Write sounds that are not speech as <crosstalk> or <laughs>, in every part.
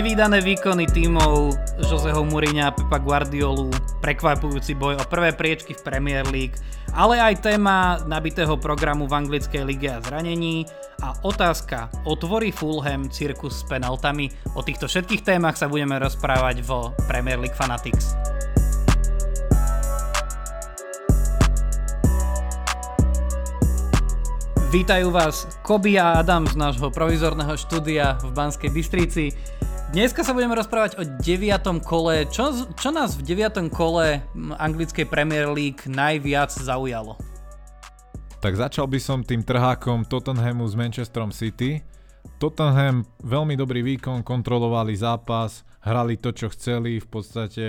Nevýdané výkony tímov Joseho Mourinha a Pepa Guardiolu, prekvapujúci boj o prvé priečky v Premier League, ale aj téma nabitého programu v anglickej lige a zranení a otázka, otvorí Fulham cirkus s penaltami? O týchto všetkých témach sa budeme rozprávať vo Premier League Fanatics. Vítajú vás Kobi a Adam z nášho provizorného štúdia v Banskej Bystrici. Dneska sa budeme rozprávať o 9. kole. Čo, čo nás v 9. kole anglickej Premier League najviac zaujalo? Tak začal by som tým trhákom Tottenhamu s Manchesterom City. Tottenham veľmi dobrý výkon, kontrolovali zápas, hrali to, čo chceli, v podstate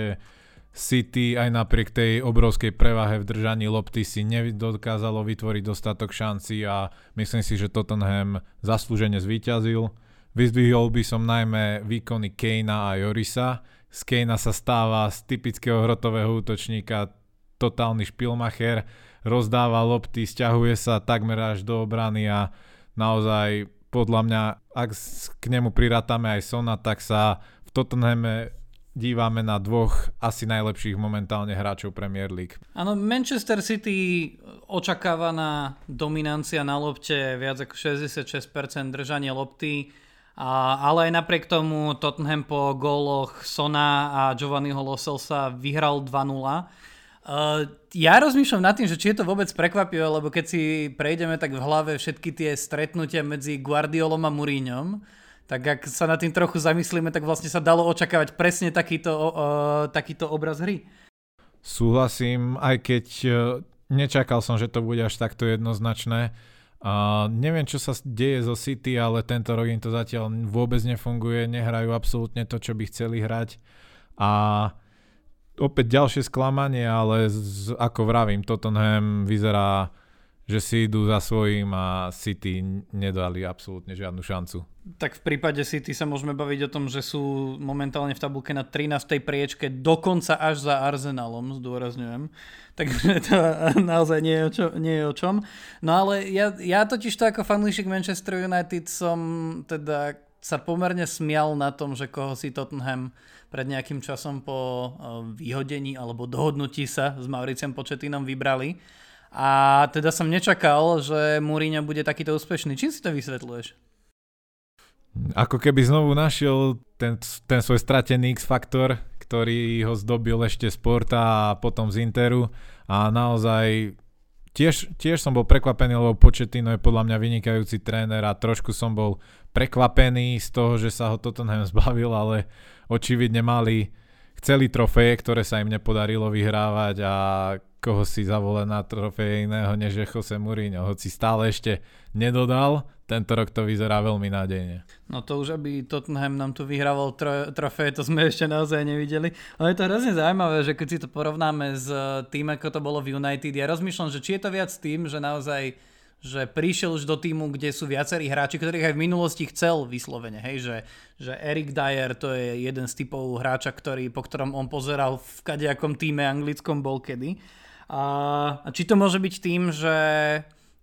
City aj napriek tej obrovskej prevahe v držaní lopty si nedokázalo vytvoriť dostatok šanci a myslím si, že Tottenham zaslúžene zvíťazil. Vyzdvihol by som najmä výkony Kejna a Jorisa. Z Kejna sa stáva z typického hrotového útočníka totálny špilmacher, rozdáva lopty, stiahuje sa takmer až do obrany a naozaj podľa mňa, ak k nemu prirátame aj Sona, tak sa v Tottenhame dívame na dvoch asi najlepších momentálne hráčov Premier League. Áno, Manchester City očakávaná dominancia na lopte, viac ako 66% držanie lopty ale aj napriek tomu Tottenham po góloch Sona a Giovanniho Loselsa vyhral 2-0. Uh, ja rozmýšľam nad tým, že či je to vôbec prekvapivé, lebo keď si prejdeme tak v hlave všetky tie stretnutia medzi Guardiolom a Mourinhom, tak ak sa nad tým trochu zamyslíme, tak vlastne sa dalo očakávať presne takýto, uh, takýto obraz hry. Súhlasím, aj keď uh, nečakal som, že to bude až takto jednoznačné. Uh, neviem, čo sa deje zo City, ale tento rok im to zatiaľ vôbec nefunguje, nehrajú absolútne to, čo by chceli hrať. A opäť ďalšie sklamanie, ale z, ako vravím, Tottenham vyzerá, že si idú za svojím a City nedali absolútne žiadnu šancu. Tak v prípade City sa môžeme baviť o tom, že sú momentálne v tabulke na 13. priečke, dokonca až za Arsenalom, zdôrazňujem. Takže <laughs> to naozaj nie je o, čo, nie je o čom. No ale ja, ja totiž to ako fanúšik Manchester United som teda sa pomerne smial na tom, že koho si Tottenham pred nejakým časom po eh, vyhodení alebo dohodnutí sa s Mauriciem Početinom vybrali. A teda som nečakal, že Mourinho bude takýto úspešný. Čím si to vysvetľuješ? Ako keby znovu našiel ten, ten svoj stratený X-faktor, ktorý ho zdobil ešte z Porta a potom z Interu a naozaj tiež, tiež som bol prekvapený, lebo Početino je podľa mňa vynikajúci tréner a trošku som bol prekvapený z toho, že sa ho Tottenham <laughs> zbavil, ale očividne mali chceli trofeje, ktoré sa im nepodarilo vyhrávať a koho si zavolať na trofeje iného než je Jose Mourinho, hoci stále ešte nedodal, tento rok to vyzerá veľmi nádejne. No to už, aby Tottenham nám tu vyhrával tro, trofeje, to sme ešte naozaj nevideli. Ale je to hrozne zaujímavé, že keď si to porovnáme s tým, ako to bolo v United, ja rozmýšľam, že či je to viac tým, že naozaj že prišiel už do týmu, kde sú viacerí hráči, ktorých aj v minulosti chcel vyslovene, hej, že, že Eric Dyer to je jeden z typov hráča, ktorý, po ktorom on pozeral v kadejakom týme anglickom bol kedy. A, a či to môže byť tým, že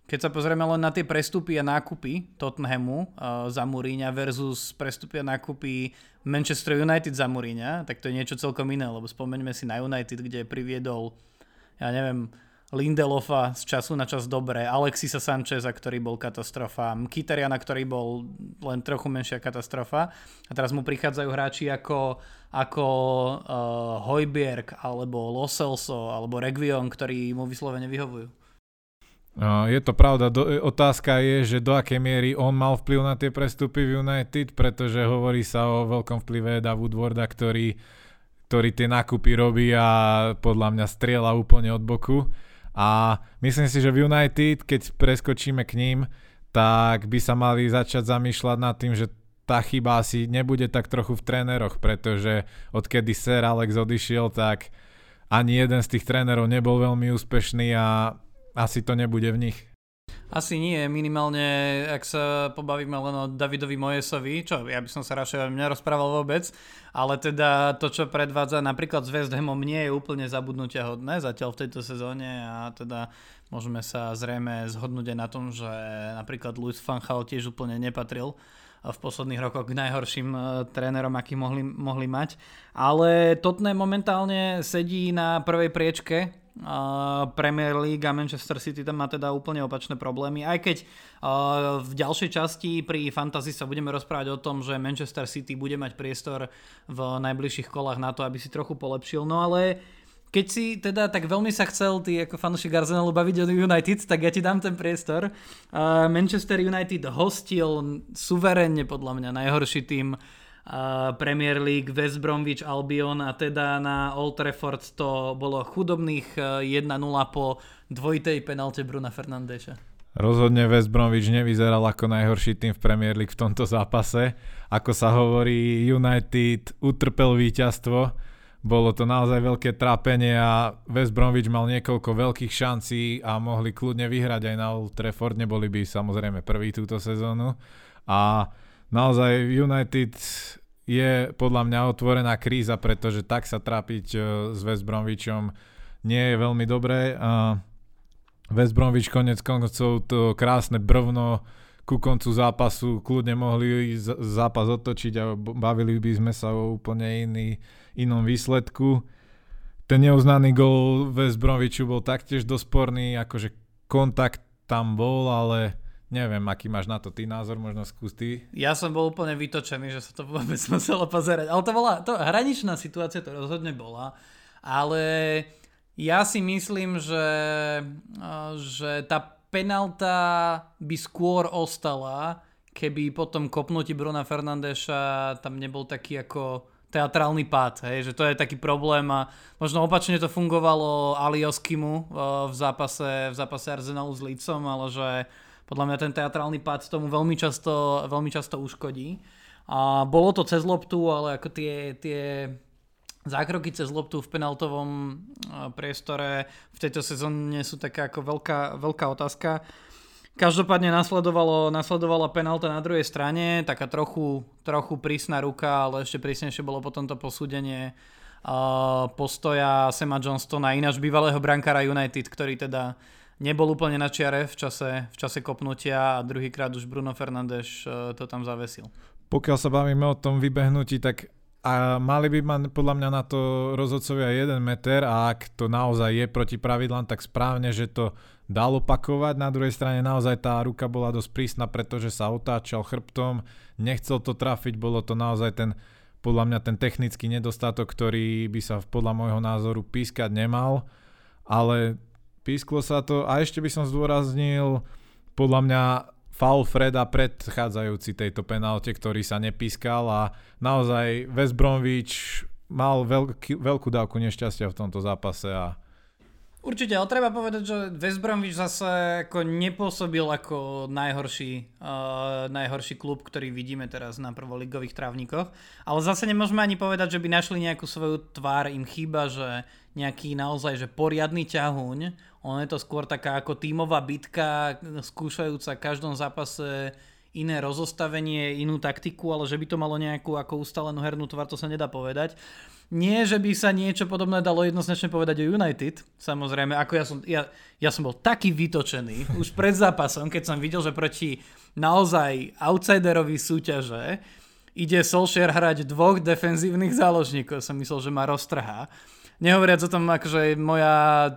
keď sa pozrieme len na tie prestupy a nákupy Tottenhamu uh, za Mourinha versus prestupy a nákupy Manchester United za Mourinha, tak to je niečo celkom iné, lebo spomeňme si na United, kde priviedol, ja neviem, Lindelofa z času na čas dobre, Alexisa Sancheza, ktorý bol katastrofa, Mkhitarjana, ktorý bol len trochu menšia katastrofa a teraz mu prichádzajú hráči ako, ako uh, Hojbjerg alebo Loselso alebo Regvion, ktorí mu vyslovene vyhovujú. No, je to pravda. Do, otázka je, že do akej miery on mal vplyv na tie prestupy v United, pretože hovorí sa o veľkom vplyve Eda Woodwarda, ktorý, ktorý tie nákupy robí a podľa mňa strieľa úplne od boku. A myslím si, že v United, keď preskočíme k ním, tak by sa mali začať zamýšľať nad tým, že tá chyba asi nebude tak trochu v tréneroch, pretože odkedy Sir Alex odišiel, tak ani jeden z tých trénerov nebol veľmi úspešný a asi to nebude v nich. Asi nie, minimálne ak sa pobavíme len o Davidovi Mojesovi, čo ja by som sa radšej nerozprával vôbec, ale teda to, čo predvádza napríklad s West Hamom nie je úplne zabudnutia hodné zatiaľ v tejto sezóne a teda môžeme sa zrejme zhodnúť aj na tom, že napríklad Luis van Gaal tiež úplne nepatril v posledných rokoch k najhorším uh, trénerom, aký mohli, mohli mať. Ale Tottenham momentálne sedí na prvej priečke uh, Premier League a Manchester City tam má teda úplne opačné problémy. Aj keď uh, v ďalšej časti pri Fantasy sa budeme rozprávať o tom, že Manchester City bude mať priestor v najbližších kolách na to, aby si trochu polepšil. No ale keď si teda tak veľmi sa chcel ty ako fanúšik Arsenalu baviť o United, tak ja ti dám ten priestor. Uh, Manchester United hostil suverénne podľa mňa najhorší tým uh, Premier League West Bromwich Albion a teda na Old Trafford to bolo chudobných uh, 1-0 po dvojitej penalte Bruna Fernandeša. Rozhodne West Bromwich nevyzeral ako najhorší tým v Premier League v tomto zápase. Ako sa hovorí, United utrpel víťazstvo bolo to naozaj veľké trápenie a West Bromwich mal niekoľko veľkých šancí a mohli kľudne vyhrať aj na Old Trafford, neboli by samozrejme prvý túto sezónu. A naozaj United je podľa mňa otvorená kríza, pretože tak sa trápiť e, s West Bromwichom nie je veľmi dobré. West Bromwich konec koncov to krásne brvno ku koncu zápasu kľudne mohli zápas otočiť a bavili by sme sa o úplne iný inom výsledku. Ten neuznaný gol West Bromwichu bol taktiež dosporný, akože kontakt tam bol, ale neviem, aký máš na to ty názor, možno skús ty. Ja som bol úplne vytočený, že sa to vôbec <laughs> muselo pozerať. Ale to bola, to hraničná situácia to rozhodne bola, ale ja si myslím, že, že tá penalta by skôr ostala, keby potom kopnutí Bruna Fernandeša tam nebol taký ako teatrálny pád, hej, že to je taký problém a možno opačne to fungovalo Alioskimu uh, v zápase, v zápase Arsenalu s Lícom, ale že podľa mňa ten teatrálny pád tomu veľmi často, veľmi často uškodí. A bolo to cez loptu, ale ako tie, tie zákroky cez loptu v penaltovom uh, priestore v tejto sezóne sú taká ako veľká, veľká otázka. Každopádne nasledovalo, nasledovala penálta na druhej strane, taká trochu, trochu prísna ruka, ale ešte prísnejšie bolo potom to posúdenie uh, postoja Sema Johnstona, ináč bývalého brankára United, ktorý teda nebol úplne na čiare v čase, v čase kopnutia a druhýkrát už Bruno Fernández uh, to tam zavesil. Pokiaľ sa bavíme o tom vybehnutí, tak a mali by mať podľa mňa na to rozhodcovia 1 meter a ak to naozaj je proti pravidlám, tak správne, že to dal opakovať. Na druhej strane naozaj tá ruka bola dosť prísna, pretože sa otáčal chrbtom, nechcel to trafiť, bolo to naozaj ten podľa mňa ten technický nedostatok, ktorý by sa podľa môjho názoru pískať nemal, ale písklo sa to a ešte by som zdôraznil podľa mňa foul Freda predchádzajúci tejto penálte, ktorý sa nepískal a naozaj West Bromwich mal veľký, veľkú dávku nešťastia v tomto zápase a Určite, ale treba povedať, že West Bromwich zase ako nepôsobil ako najhorší, uh, najhorší klub, ktorý vidíme teraz na prvoligových trávnikoch. Ale zase nemôžeme ani povedať, že by našli nejakú svoju tvár, im chýba, že nejaký naozaj že poriadny ťahuň. Ono je to skôr taká ako tímová bitka, skúšajúca v každom zápase iné rozostavenie, inú taktiku, ale že by to malo nejakú ako ustalenú hernú tvár, to sa nedá povedať. Nie, že by sa niečo podobné dalo jednoznačne povedať o United, samozrejme, ako ja som, ja, ja som bol taký vytočený už pred zápasom, keď som videl, že proti naozaj outsiderovi súťaže ide Solskjaer hrať dvoch defenzívnych záložníkov, som myslel, že ma roztrhá. Nehovoriac o tom, akože moja,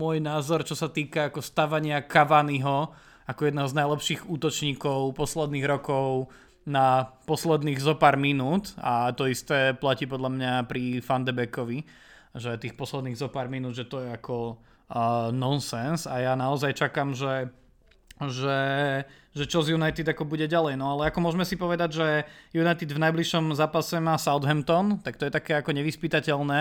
môj názor, čo sa týka ako stavania Cavaniho, ako jedného z najlepších útočníkov posledných rokov, na posledných zo pár minút. A to isté platí podľa mňa pri Fandebekovi, že tých posledných zo pár minút, že to je ako uh, nonsense a ja naozaj čakám, že že, že čo z United ako bude ďalej. No ale ako môžeme si povedať, že United v najbližšom zápase má Southampton, tak to je také ako nevyspytateľné.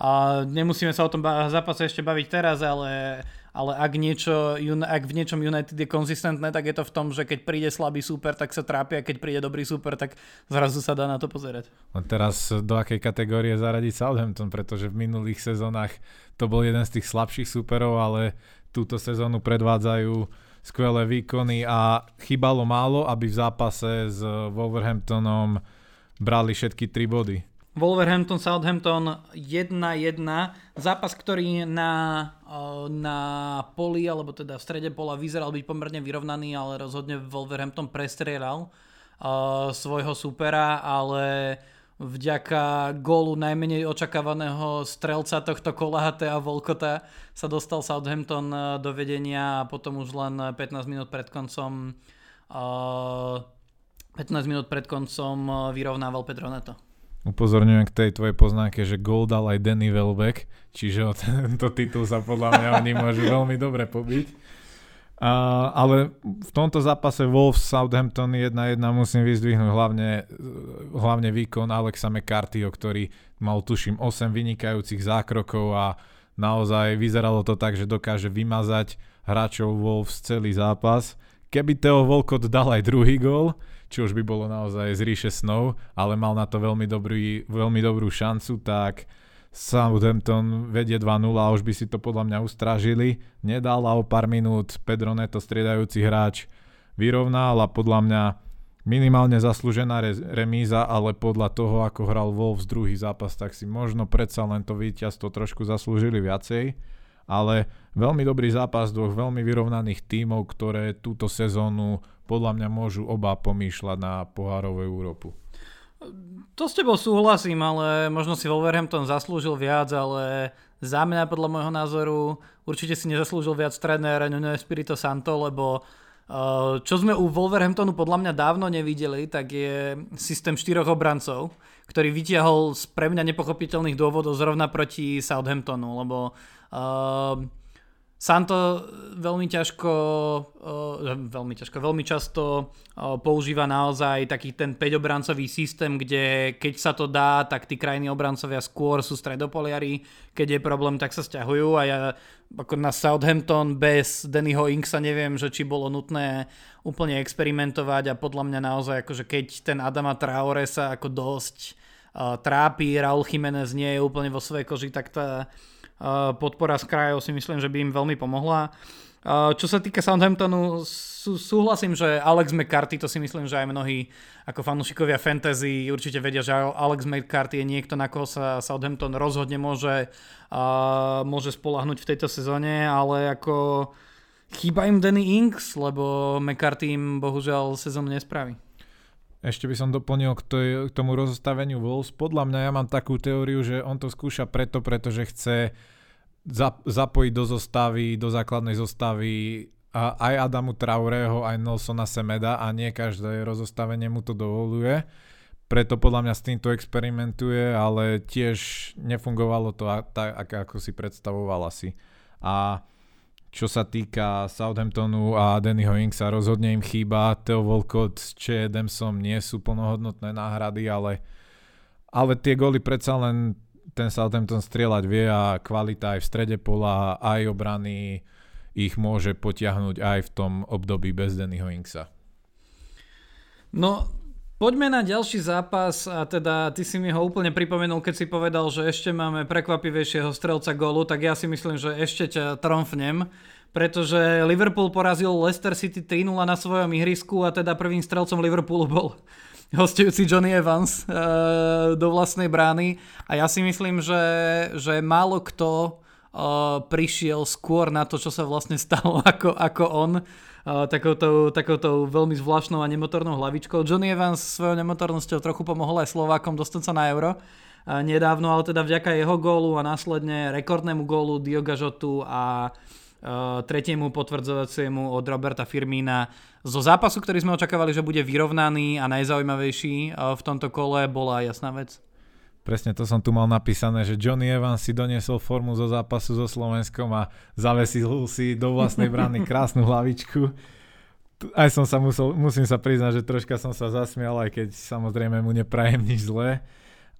A nemusíme sa o tom zápase ešte baviť teraz, ale ale ak, niečo, ak v niečom United je konzistentné, tak je to v tom, že keď príde slabý super, tak sa trápi a keď príde dobrý super, tak zrazu sa dá na to pozerať. A teraz do akej kategórie zaradiť Southampton, pretože v minulých sezónach to bol jeden z tých slabších superov, ale túto sezónu predvádzajú skvelé výkony a chýbalo málo, aby v zápase s Wolverhamptonom brali všetky tri body. Wolverhampton, Southampton 1-1. Zápas, ktorý na, na poli, alebo teda v strede pola vyzeral byť pomerne vyrovnaný, ale rozhodne Wolverhampton prestrieľal uh, svojho supera, ale vďaka gólu najmenej očakávaného strelca tohto kola a Volkota sa dostal Southampton uh, do vedenia a potom už len 15 minút pred koncom uh, 15 minút pred koncom uh, vyrovnával Pedro Neto. Upozorňujem k tej tvojej poznámke, že gol dal aj Danny Welbeck, čiže o <laughs> tento titul sa podľa mňa oni môžu veľmi dobre pobiť. Ale v tomto zápase Wolves Southampton 1-1 musím vyzdvihnúť hlavne, hlavne výkon Alexa McCarthyho, ktorý mal tuším 8 vynikajúcich zákrokov a naozaj vyzeralo to tak, že dokáže vymazať hráčov Wolves celý zápas. Keby Theo Volkot dal aj druhý gól, čo už by bolo naozaj z ríše snov, ale mal na to veľmi, dobrý, veľmi dobrú šancu, tak Southampton vedie 2-0 a už by si to podľa mňa ustrážili. Nedal a o pár minút Pedro Neto, striedajúci hráč, vyrovnal a podľa mňa minimálne zaslúžená remíza, ale podľa toho, ako hral Wolves druhý zápas, tak si možno predsa len to víťazstvo trošku zaslúžili viacej. Ale veľmi dobrý zápas dvoch veľmi vyrovnaných tímov, ktoré túto sezónu podľa mňa môžu oba pomýšľať na pohárovú Európu. To s tebou súhlasím, ale možno si Wolverhampton zaslúžil viac, ale za mňa podľa môjho názoru určite si nezaslúžil viac tréner Nuno Espirito Santo, lebo uh, čo sme u Wolverhamptonu podľa mňa dávno nevideli, tak je systém štyroch obrancov, ktorý vytiahol z pre mňa nepochopiteľných dôvodov zrovna proti Southamptonu, lebo uh, Santo veľmi ťažko, uh, veľmi ťažko, veľmi často uh, používa naozaj taký ten 5-obrancový systém, kde keď sa to dá, tak tí krajní obrancovia skôr sú stredopoliari, keď je problém, tak sa stiahujú. A ja ako na Southampton bez Dannyho Inksa neviem, že či bolo nutné úplne experimentovať. A podľa mňa naozaj akože keď ten Adama Traore sa ako dosť uh, trápi, Raul Jiménez nie je úplne vo svojej koži, tak tá podpora z krajov si myslím, že by im veľmi pomohla. Čo sa týka Southamptonu, súhlasím, že Alex McCarthy, to si myslím, že aj mnohí ako fanúšikovia fantasy určite vedia, že Alex McCarthy je niekto, na koho sa Southampton rozhodne môže, môže spolahnuť v tejto sezóne, ale ako chýba im Danny Inks, lebo McCarthy im bohužiaľ sezónu nespraví. Ešte by som doplnil k, tej, k tomu rozostaveniu Wolves. Podľa mňa ja mám takú teóriu, že on to skúša preto, pretože chce zapojiť do zostavy, do základnej zostavy aj Adamu Traureho, aj Nelsona Semeda a nie každé rozostavenie mu to dovoluje. Preto podľa mňa s týmto experimentuje, ale tiež nefungovalo to tak, ako si predstavoval asi. A čo sa týka Southamptonu a Dannyho Inksa, rozhodne im chýba. Theo Volkot s Che Adamsom nie sú plnohodnotné náhrady, ale, ale tie goly predsa len ten Southampton strieľať vie a kvalita aj v strede pola, aj obrany ich môže potiahnuť aj v tom období bez Dannyho Inksa. No, Poďme na ďalší zápas a teda ty si mi ho úplne pripomenul, keď si povedal, že ešte máme prekvapivejšieho strelca gólu, tak ja si myslím, že ešte ťa tromfnem, pretože Liverpool porazil Leicester City 3-0 na svojom ihrisku a teda prvým strelcom Liverpoolu bol <laughs> hostujúci Johnny Evans e, do vlastnej brány. A ja si myslím, že, že málo kto e, prišiel skôr na to, čo sa vlastne stalo <laughs> ako, ako on takouto, takouto veľmi zvláštnou a nemotornou hlavičkou. Johnny Evans svojou nemotornosťou trochu pomohol aj Slovákom dostať sa na euro nedávno, ale teda vďaka jeho gólu a následne rekordnému gólu Dioga Žotu a tretiemu potvrdzovaciemu od Roberta Firmína. Zo zápasu, ktorý sme očakávali, že bude vyrovnaný a najzaujímavejší v tomto kole, bola jasná vec. Presne to som tu mal napísané, že Johnny Evans si doniesol formu zo zápasu so Slovenskom a zavesil si do vlastnej brany krásnu hlavičku. Aj som sa musel, musím sa priznať, že troška som sa zasmial, aj keď samozrejme mu neprajem nič zlé.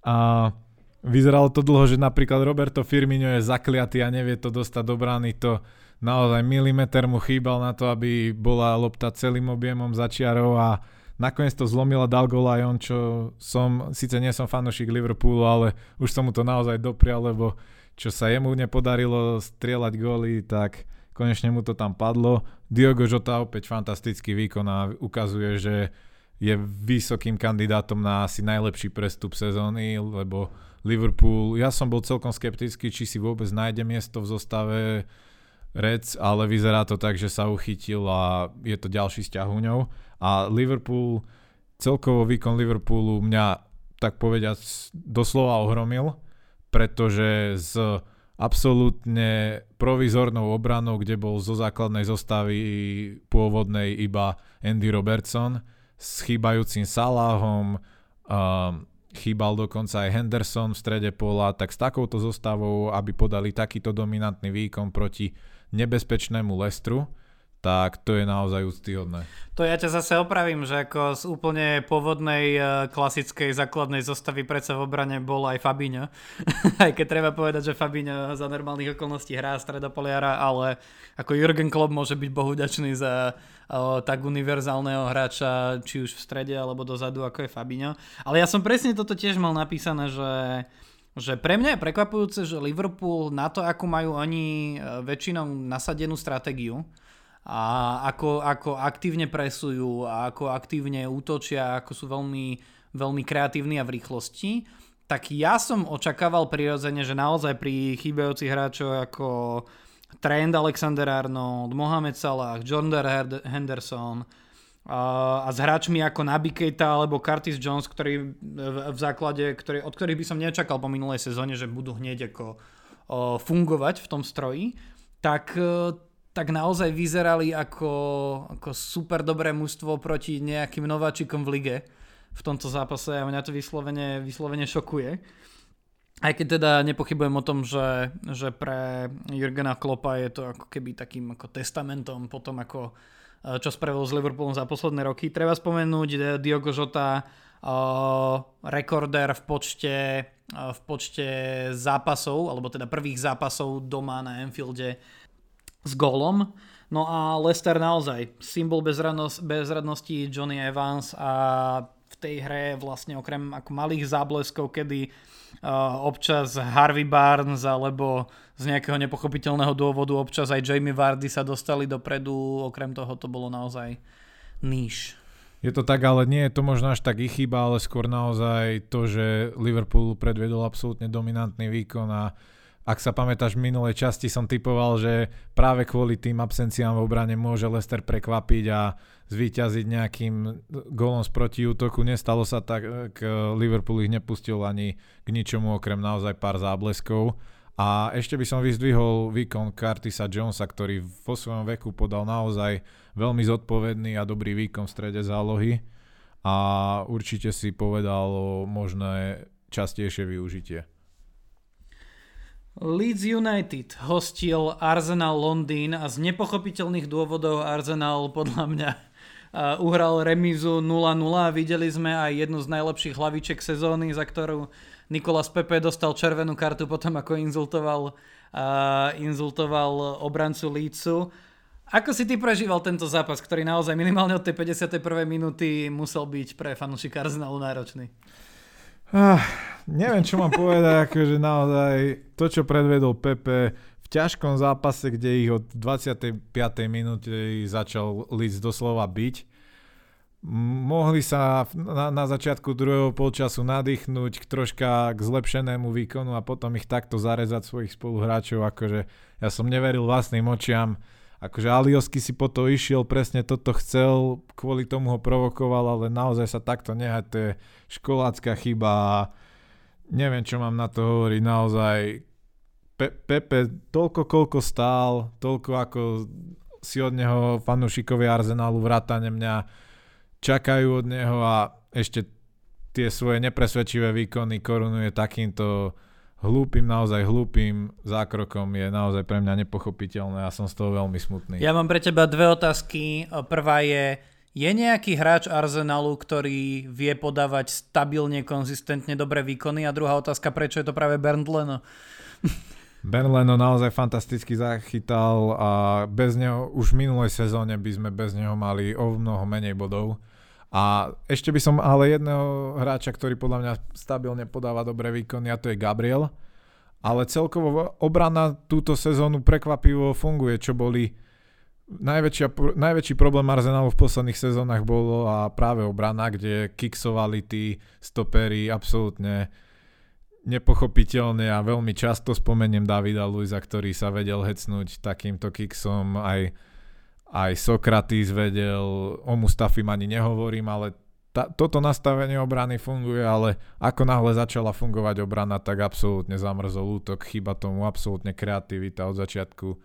A vyzeralo to dlho, že napríklad Roberto Firmino je zakliatý a nevie to dostať do brany, to naozaj milimeter mu chýbal na to, aby bola lopta celým objemom začiarov a nakoniec to zlomila dal gol on, čo som, síce nie som fanúšik Liverpoolu, ale už som mu to naozaj doprial, lebo čo sa jemu nepodarilo strieľať góly, tak konečne mu to tam padlo. Diogo Jota opäť fantastický výkon a ukazuje, že je vysokým kandidátom na asi najlepší prestup sezóny, lebo Liverpool, ja som bol celkom skeptický, či si vôbec nájde miesto v zostave Reds, ale vyzerá to tak, že sa uchytil a je to ďalší s ťahuňou. A Liverpool celkovo výkon Liverpoolu mňa tak povediať doslova ohromil, pretože z absolútne provizornou obranou, kde bol zo základnej zostavy pôvodnej iba Andy Robertson, s chýbajúcim Salahom, um, chýbal dokonca aj Henderson v strede pola, tak s takouto zostavou, aby podali takýto dominantný výkon proti nebezpečnému Lestru, tak to je naozaj úctyhodné. To ja ťa zase opravím, že ako z úplne pôvodnej e, klasickej základnej zostavy predsa v obrane bol aj Fabinho. <laughs> aj keď treba povedať, že Fabinho za normálnych okolností hrá stredopoliara, ale ako Jurgen Klopp môže byť bohuďačný za o, tak univerzálneho hráča, či už v strede alebo dozadu, ako je Fabinho. Ale ja som presne toto tiež mal napísané, že že pre mňa je prekvapujúce, že Liverpool na to, ako majú oni e, väčšinou nasadenú stratégiu, a ako, ako aktívne presujú a ako aktívne útočia, ako sú veľmi, veľmi kreatívni a v rýchlosti, tak ja som očakával prirodzene, že naozaj pri chýbajúcich hráčov ako Trend Alexander Arnold, Mohamed Salah, Jordan Henderson a, s hráčmi ako Naby Keita alebo Curtis Jones, ktorí v, základe, ktorý, od ktorých by som nečakal po minulej sezóne, že budú hneď ako fungovať v tom stroji, tak tak naozaj vyzerali ako, ako super dobré mužstvo proti nejakým nováčikom v lige v tomto zápase a mňa to vyslovene, vyslovene šokuje. Aj keď teda nepochybujem o tom, že, že pre Jurgena Klopa je to ako keby takým ako testamentom potom ako eh, čo spravil s Liverpoolom za posledné roky. Treba spomenúť eh, Diogo Jota, uh, rekorder v počte, v počte zápasov, alebo teda prvých zápasov doma na Anfielde s gólom. No a Lester naozaj symbol bezradnosti, bezradnosti Johnny Evans a v tej hre vlastne okrem ako malých zábleskov, kedy uh, občas Harvey Barnes alebo z nejakého nepochopiteľného dôvodu občas aj Jamie Vardy sa dostali dopredu, okrem toho to bolo naozaj níž. Je to tak, ale nie je to možno až tak ich chyba, ale skôr naozaj to, že Liverpool predviedol absolútne dominantný výkon a ak sa pamätáš, v minulej časti som typoval, že práve kvôli tým absenciám v obrane môže Lester prekvapiť a zvíťaziť nejakým golom z protiútoku. Nestalo sa tak, Liverpool ich nepustil ani k ničomu okrem naozaj pár zábleskov. A ešte by som vyzdvihol výkon Curtisa Jonesa, ktorý vo svojom veku podal naozaj veľmi zodpovedný a dobrý výkon v strede zálohy a určite si povedal o možné častejšie využitie. Leeds United hostil Arsenal Londýn a z nepochopiteľných dôvodov Arsenal podľa mňa uhral remízu 0-0 a videli sme aj jednu z najlepších hlaviček sezóny, za ktorú Nikolas Pepe dostal červenú kartu potom ako inzultoval, uh, inzultoval obrancu Leedsu. Ako si ty prežíval tento zápas, ktorý naozaj minimálne od tej 51. minúty musel byť pre fanúšika Arsenalu náročný? Ah, neviem, čo mám povedať, akože naozaj to, čo predvedol Pepe v ťažkom zápase, kde ich od 25. minúty začal Leeds doslova byť, mohli sa na, na začiatku druhého polčasu nadýchnuť k troška k zlepšenému výkonu a potom ich takto zarezať svojich spoluhráčov, akože ja som neveril vlastným očiam, akože Aliosky si po to išiel, presne toto chcel, kvôli tomu ho provokoval, ale naozaj sa takto nehať, to je školácka chyba a neviem, čo mám na to hovoriť, naozaj Pe- Pepe toľko, koľko stál, toľko ako si od neho fanúšikovia Arsenálu vrátane mňa čakajú od neho a ešte tie svoje nepresvedčivé výkony korunuje takýmto hlúpým, naozaj hlúpým zákrokom je naozaj pre mňa nepochopiteľné a som z toho veľmi smutný. Ja mám pre teba dve otázky. Prvá je, je nejaký hráč Arsenalu, ktorý vie podávať stabilne, konzistentne dobré výkony? A druhá otázka, prečo je to práve Bernd Leno? <laughs> Ben Leno naozaj fantasticky zachytal a bez neho už v minulej sezóne by sme bez neho mali o mnoho menej bodov. A ešte by som ale jedného hráča, ktorý podľa mňa stabilne podáva dobré výkony a to je Gabriel. Ale celkovo obrana túto sezónu prekvapivo funguje, čo boli najväčšia, najväčší problém Arsenalu v posledných sezónach bolo a práve obrana, kde kiksovali tí stopery absolútne nepochopiteľne a veľmi často spomeniem Davida Luisa, ktorý sa vedel hecnúť takýmto kiksom aj aj Sokratis vedel, o Mustafim ani nehovorím, ale tá, toto nastavenie obrany funguje, ale ako náhle začala fungovať obrana, tak absolútne zamrzol útok, chyba tomu absolútne kreativita od začiatku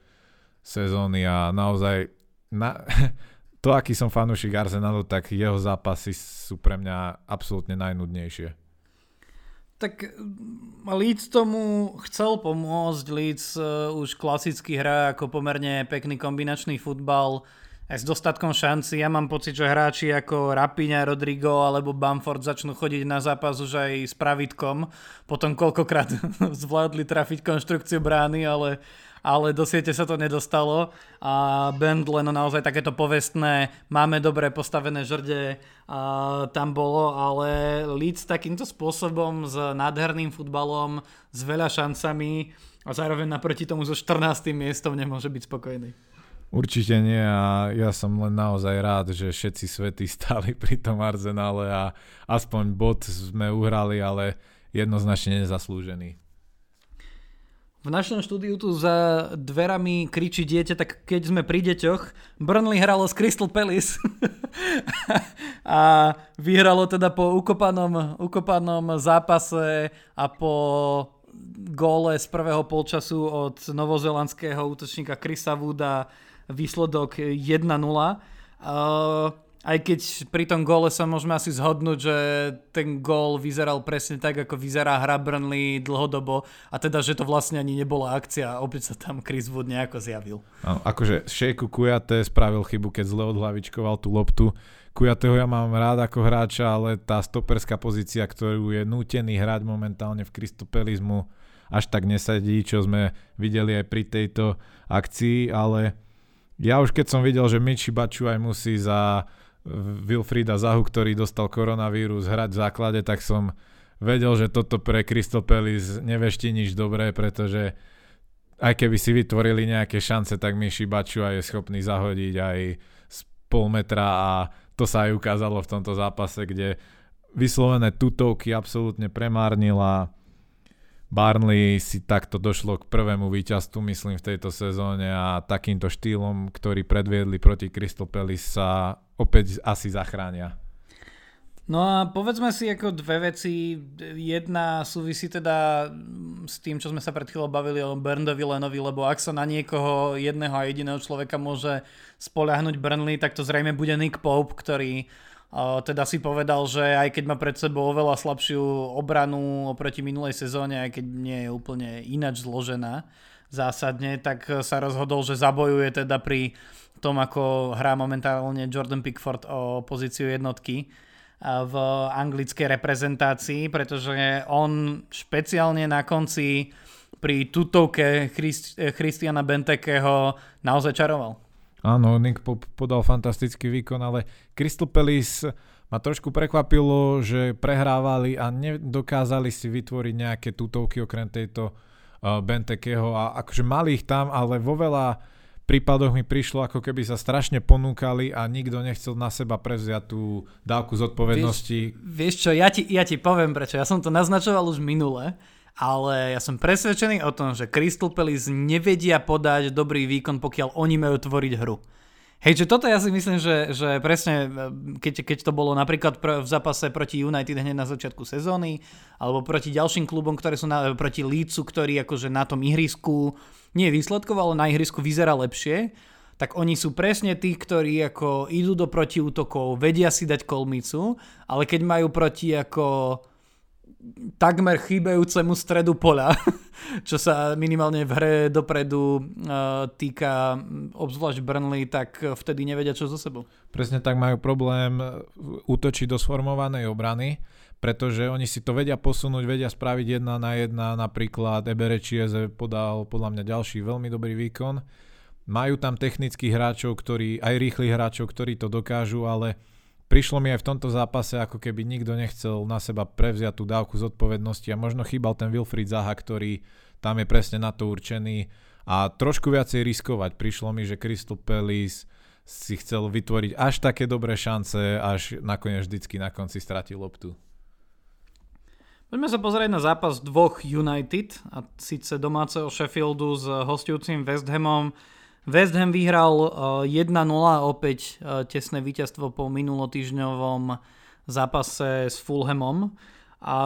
sezóny a naozaj na, <laughs> to, aký som fanúšik Arsenalu, tak jeho zápasy sú pre mňa absolútne najnudnejšie. Tak mm, Leeds tomu chcel pomôcť, Leeds uh, už klasicky hrá ako pomerne pekný kombinačný futbal aj s dostatkom šanci. Ja mám pocit, že hráči ako Rapiňa, Rodrigo alebo Bamford začnú chodiť na zápas už aj s pravitkom. Potom koľkokrát <laughs> zvládli trafiť konštrukciu brány, ale ale do siete sa to nedostalo a Band len naozaj takéto povestné, máme dobre postavené žrde a tam bolo, ale Leeds takýmto spôsobom s nádherným futbalom, s veľa šancami a zároveň naproti tomu so 14. miestom nemôže byť spokojný. Určite nie a ja som len naozaj rád, že všetci svety stáli <laughs> pri tom Arzenále a aspoň bod sme uhrali, ale jednoznačne nezaslúžený. V našom štúdiu tu za dverami kričí dieťa, tak keď sme pri deťoch, Burnley hralo s Crystal Palace <laughs> a vyhralo teda po ukopanom, ukopanom zápase a po góle z prvého polčasu od novozelandského útočníka Chrisa Wooda výsledok 1-0. Uh, aj keď pri tom góle sa môžeme asi zhodnúť, že ten gól vyzeral presne tak, ako vyzerá hra Burnley dlhodobo a teda, že to vlastne ani nebola akcia a opäť sa tam Chris Wood nejako zjavil. No, akože Šejku Kujate spravil chybu, keď zle odhlavičkoval tú loptu. Kujateho ja mám rád ako hráča, ale tá stoperská pozícia, ktorú je nútený hrať momentálne v Kristopelizmu, až tak nesadí, čo sme videli aj pri tejto akcii, ale ja už keď som videl, že Michi Baču aj musí za Wilfrida Zahu, ktorý dostal koronavírus hrať v základe, tak som vedel, že toto pre Kristopelis neveští nič dobré, pretože aj keby si vytvorili nejaké šance, tak Miši Bačua je schopný zahodiť aj z pol metra a to sa aj ukázalo v tomto zápase, kde vyslovené tutovky absolútne premárnila Barnley si takto došlo k prvému víťazstvu, myslím, v tejto sezóne a takýmto štýlom, ktorý predviedli proti Crystal Palace sa opäť asi zachránia. No a povedzme si ako dve veci. Jedna súvisí teda s tým, čo sme sa pred chvíľou bavili o Berndovi Lenovi, lebo ak sa na niekoho jedného a jediného človeka môže spoľahnúť Burnley, tak to zrejme bude Nick Pope, ktorý teda si povedal, že aj keď má pred sebou oveľa slabšiu obranu oproti minulej sezóne, aj keď nie je úplne inač zložená zásadne, tak sa rozhodol, že zabojuje teda pri tom, ako hrá momentálne Jordan Pickford o pozíciu jednotky v anglickej reprezentácii, pretože on špeciálne na konci pri tutovke Christiana Bentekeho naozaj čaroval. Áno, Nick podal fantastický výkon, ale Crystal Palace ma trošku prekvapilo, že prehrávali a nedokázali si vytvoriť nejaké tutovky okrem tejto uh, Bentekeho a akože mali ich tam, ale vo veľa prípadoch mi prišlo, ako keby sa strašne ponúkali a nikto nechcel na seba prevziať tú dávku zodpovednosti. Vieš, vieš čo, ja ti, ja ti poviem prečo. Ja som to naznačoval už minule ale ja som presvedčený o tom, že Crystal Palace nevedia podať dobrý výkon, pokiaľ oni majú tvoriť hru. Hej, že toto ja si myslím, že, že presne, keď, keď to bolo napríklad pr- v zápase proti United hneď na začiatku sezóny, alebo proti ďalším klubom, ktoré sú na, proti Leedsu, ktorý akože na tom ihrisku, nie výsledkov, ale na ihrisku vyzerá lepšie, tak oni sú presne tí, ktorí ako idú do protiútokov, vedia si dať kolmicu, ale keď majú proti ako takmer chýbajúcemu stredu poľa, <laughs> čo sa minimálne v hre dopredu uh, týka obzvlášť Burnley, tak vtedy nevedia čo so sebou. Presne tak majú problém útočiť do sformovanej obrany, pretože oni si to vedia posunúť, vedia spraviť jedna na jedna, napríklad Eberechieze podal podľa mňa ďalší veľmi dobrý výkon. Majú tam technických hráčov, ktorí, aj rýchlych hráčov, ktorí to dokážu, ale prišlo mi aj v tomto zápase, ako keby nikto nechcel na seba prevziať tú dávku zodpovednosti a možno chýbal ten Wilfried Zaha, ktorý tam je presne na to určený a trošku viacej riskovať. Prišlo mi, že Crystal Palace si chcel vytvoriť až také dobré šance, až nakoniec vždycky na konci stratil loptu. Poďme sa pozrieť na zápas dvoch United, a síce domáceho Sheffieldu s hostujúcim West Hamom. West Ham vyhral 1-0, eh, opäť eh, tesné víťazstvo po minulotýžňovom zápase s Fulhamom. A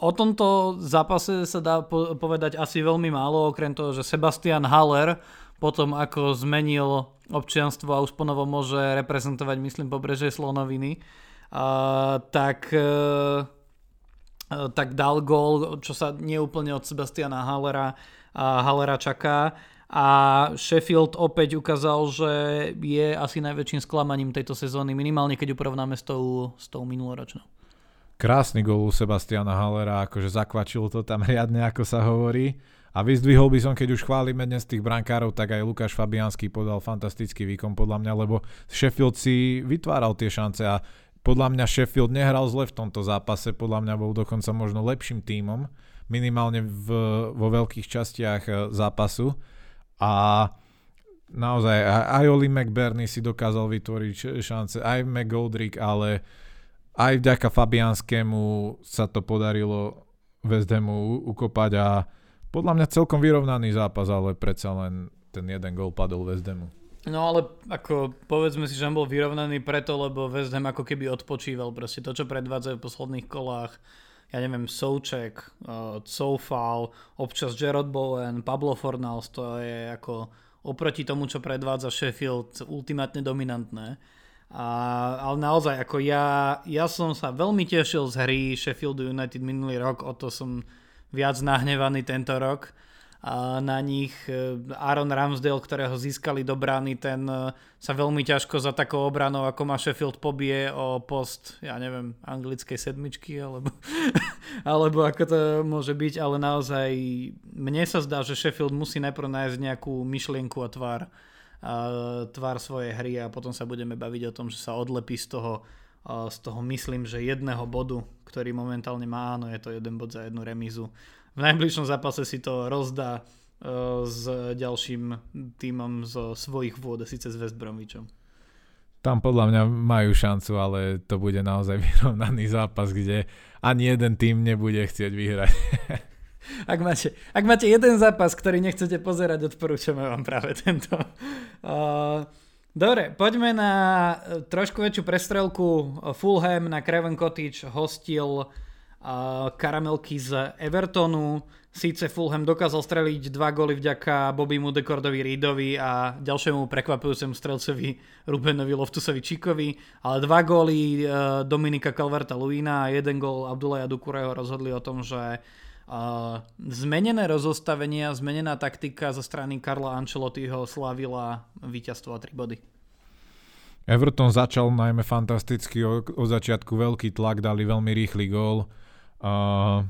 o tomto zápase sa dá povedať asi veľmi málo, okrem toho, že Sebastian Haller potom ako zmenil občianstvo a už ponovo môže reprezentovať, myslím, pobrežie Slonoviny, tak, e, tak dal gól, čo sa neúplne od Sebastiana Hallera, a Hallera čaká. A Sheffield opäť ukázal, že je asi najväčším sklamaním tejto sezóny, minimálne keď ju porovnáme s tou, s tou minuloročnou. Krásny gol u Sebastiana Hallera, akože zakvačil to tam <laughs> riadne, ako sa hovorí. A vyzdvihol by som, keď už chválime dnes tých brankárov, tak aj Lukáš Fabianský podal fantastický výkon podľa mňa, lebo Sheffield si vytváral tie šance a podľa mňa Sheffield nehral zle v tomto zápase, podľa mňa bol dokonca možno lepším tímom, minimálne v, vo veľkých častiach e, zápasu a naozaj aj Oli McBurney si dokázal vytvoriť šance, aj McGoldrick, ale aj vďaka Fabianskému sa to podarilo West Hamu ukopať a podľa mňa celkom vyrovnaný zápas, ale predsa len ten jeden gol padol West Hamu. No ale ako povedzme si, že on bol vyrovnaný preto, lebo West Ham ako keby odpočíval proste to, čo predvádzajú v posledných kolách ja neviem, Souček, uh, Soufal, občas Gerard Bowen, Pablo Fornals, to je ako oproti tomu, čo predvádza Sheffield, ultimátne dominantné. A, ale naozaj, ako ja, ja som sa veľmi tešil z hry Sheffield United minulý rok, o to som viac nahnevaný tento rok na nich. E, Aaron Ramsdale, ktorého získali do brány, ten e, sa veľmi ťažko za takou obranou, ako má Sheffield, pobije o post, ja neviem, anglickej sedmičky, alebo, <laughs> alebo ako to môže byť, ale naozaj mne sa zdá, že Sheffield musí najprv nájsť nejakú myšlienku a tvár, a tvár svojej hry a potom sa budeme baviť o tom, že sa odlepí z toho, z toho myslím, že jedného bodu, ktorý momentálne má, áno, je to jeden bod za jednu remízu v najbližšom zápase si to rozdá uh, s ďalším týmom zo svojich vôd, síce s West Bromwichom. Tam podľa mňa majú šancu, ale to bude naozaj <laughs> vyrovnaný zápas, kde ani jeden tým nebude chcieť vyhrať. <laughs> ak, máte, ak máte jeden zápas, ktorý nechcete pozerať, odporúčame vám práve tento. Uh, dobre, poďme na trošku väčšiu prestrelku. Fulham na Craven Cottage hostil karamelky z Evertonu. Síce Fulham dokázal streliť dva góly vďaka Bobbymu Dekordovi Reedovi a ďalšiemu prekvapujúcemu strelcovi Rubenovi Loftusovi Číkovi, ale dva góly e, Dominika Calverta Luina a jeden gól Abdullaha Dukureho rozhodli o tom, že uh, zmenené rozostavenie a zmenená taktika zo strany Karla Ancelottiho slavila víťazstvo a 3 body. Everton začal najmä fantasticky, od začiatku veľký tlak, dali veľmi rýchly gól Uh,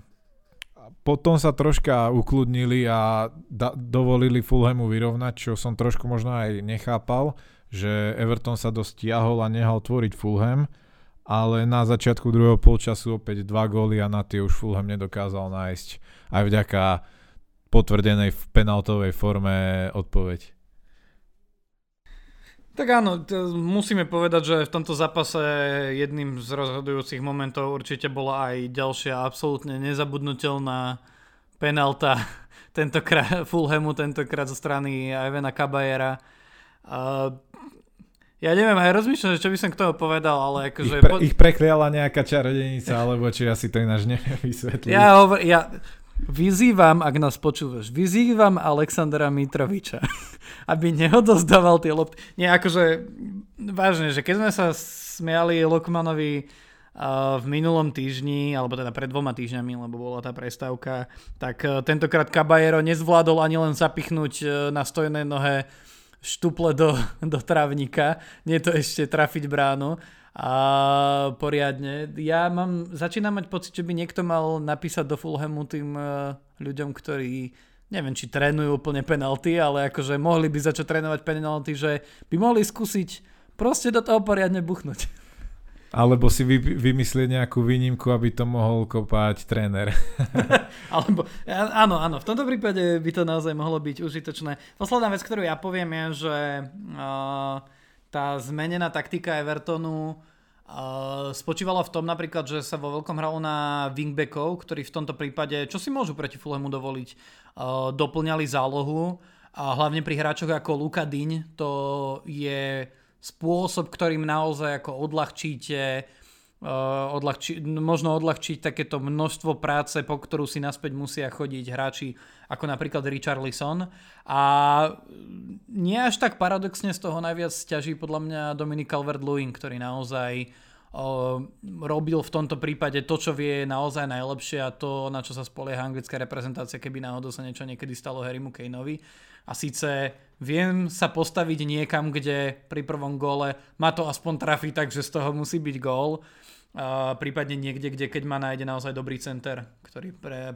potom sa troška ukludnili a da- dovolili Fulhamu vyrovnať, čo som trošku možno aj nechápal, že Everton sa dosť tiahol a nehal tvoriť Fulham, ale na začiatku druhého polčasu opäť dva góly a na tie už Fulham nedokázal nájsť aj vďaka potvrdenej v penaltovej forme odpoveď. Tak áno, to musíme povedať, že v tomto zápase jedným z rozhodujúcich momentov určite bola aj ďalšia absolútne nezabudnutelná penalta <laughs> tentokrát Fulhamu, tentokrát zo strany Ivana Kabajera. Uh, ja neviem, aj rozmýšľam, čo by som k tomu povedal, ale akože... Ich, pre, ich prekliala nejaká čarodenica, alebo či asi to ináč neviem vysvetliť. Ja, hovor, ja vyzývam, ak nás počúvaš, vyzývam Alexandra Mitroviča, <laughs> aby neodozdával tie lopty. Nie, akože vážne, že keď sme sa smiali Lokmanovi uh, v minulom týždni, alebo teda pred dvoma týždňami, lebo bola tá prestávka, tak uh, tentokrát Caballero nezvládol ani len zapichnúť uh, na stojnej nohe štuple do, <laughs> do travníka, nie to ešte trafiť bránu a poriadne. Ja mám, začínam mať pocit, že by niekto mal napísať do Fulhamu tým uh, ľuďom, ktorí neviem, či trénujú úplne penalty, ale akože mohli by začať trénovať penalty, že by mohli skúsiť proste do toho poriadne buchnúť. <laughs> Alebo si vy, vymyslieť nejakú výnimku, aby to mohol kopať tréner. <laughs> Alebo, áno, áno, v tomto prípade by to naozaj mohlo byť užitočné. Posledná vec, ktorú ja poviem je, že uh, tá zmenená taktika Evertonu uh, spočívala v tom napríklad, že sa vo veľkom hralo na wingbackov, ktorí v tomto prípade, čo si môžu proti Fulhamu dovoliť, uh, doplňali zálohu a hlavne pri hráčoch ako Luka Dyň to je spôsob, ktorým naozaj ako odľahčíte odľahči, možno odľahčiť takéto množstvo práce, po ktorú si naspäť musia chodiť hráči ako napríklad Richard Lisson. A nie až tak paradoxne z toho najviac stiaží podľa mňa Dominic Calvert-Lewin, ktorý naozaj robil v tomto prípade to, čo vie naozaj najlepšie a to, na čo sa spolieha anglická reprezentácia, keby náhodou sa niečo niekedy stalo Harrymu Kaneovi. A síce viem sa postaviť niekam, kde pri prvom góle ma to aspoň trafí, takže z toho musí byť gól. A prípadne niekde, kde keď ma nájde naozaj dobrý center, ktorý pre,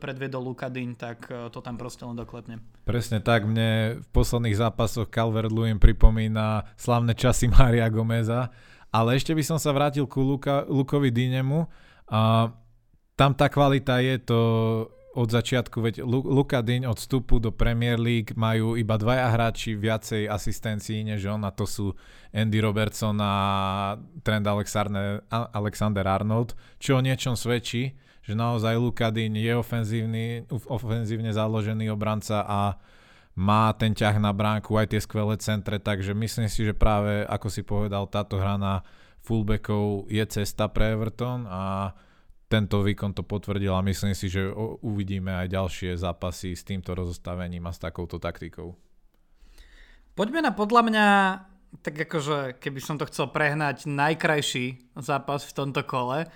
predviedol Luka Dean, tak e, to tam proste len doklepne. Presne tak, mne v posledných zápasoch Calvert-Lewin pripomína slavné časy <laughs> Mária Gomeza, ale ešte by som sa vrátil ku Luka, Lukovi Dinemu. A tam tá kvalita je to od začiatku, veď Luka Dyň od vstupu do Premier League majú iba dvaja hráči viacej asistencií než on a to sú Andy Robertson a Alexander, Alexander Arnold, čo o niečom svedčí, že naozaj Luka Dyň je ofenzívny, ofenzívne založený obranca a má ten ťah na bránku, aj tie skvelé centre, takže myslím si, že práve ako si povedal, táto hra na fullbackov je cesta pre Everton a tento výkon to potvrdil a myslím si, že uvidíme aj ďalšie zápasy s týmto rozostavením a s takouto taktikou. Poďme na podľa mňa, tak akože keby som to chcel prehnať, najkrajší zápas v tomto kole.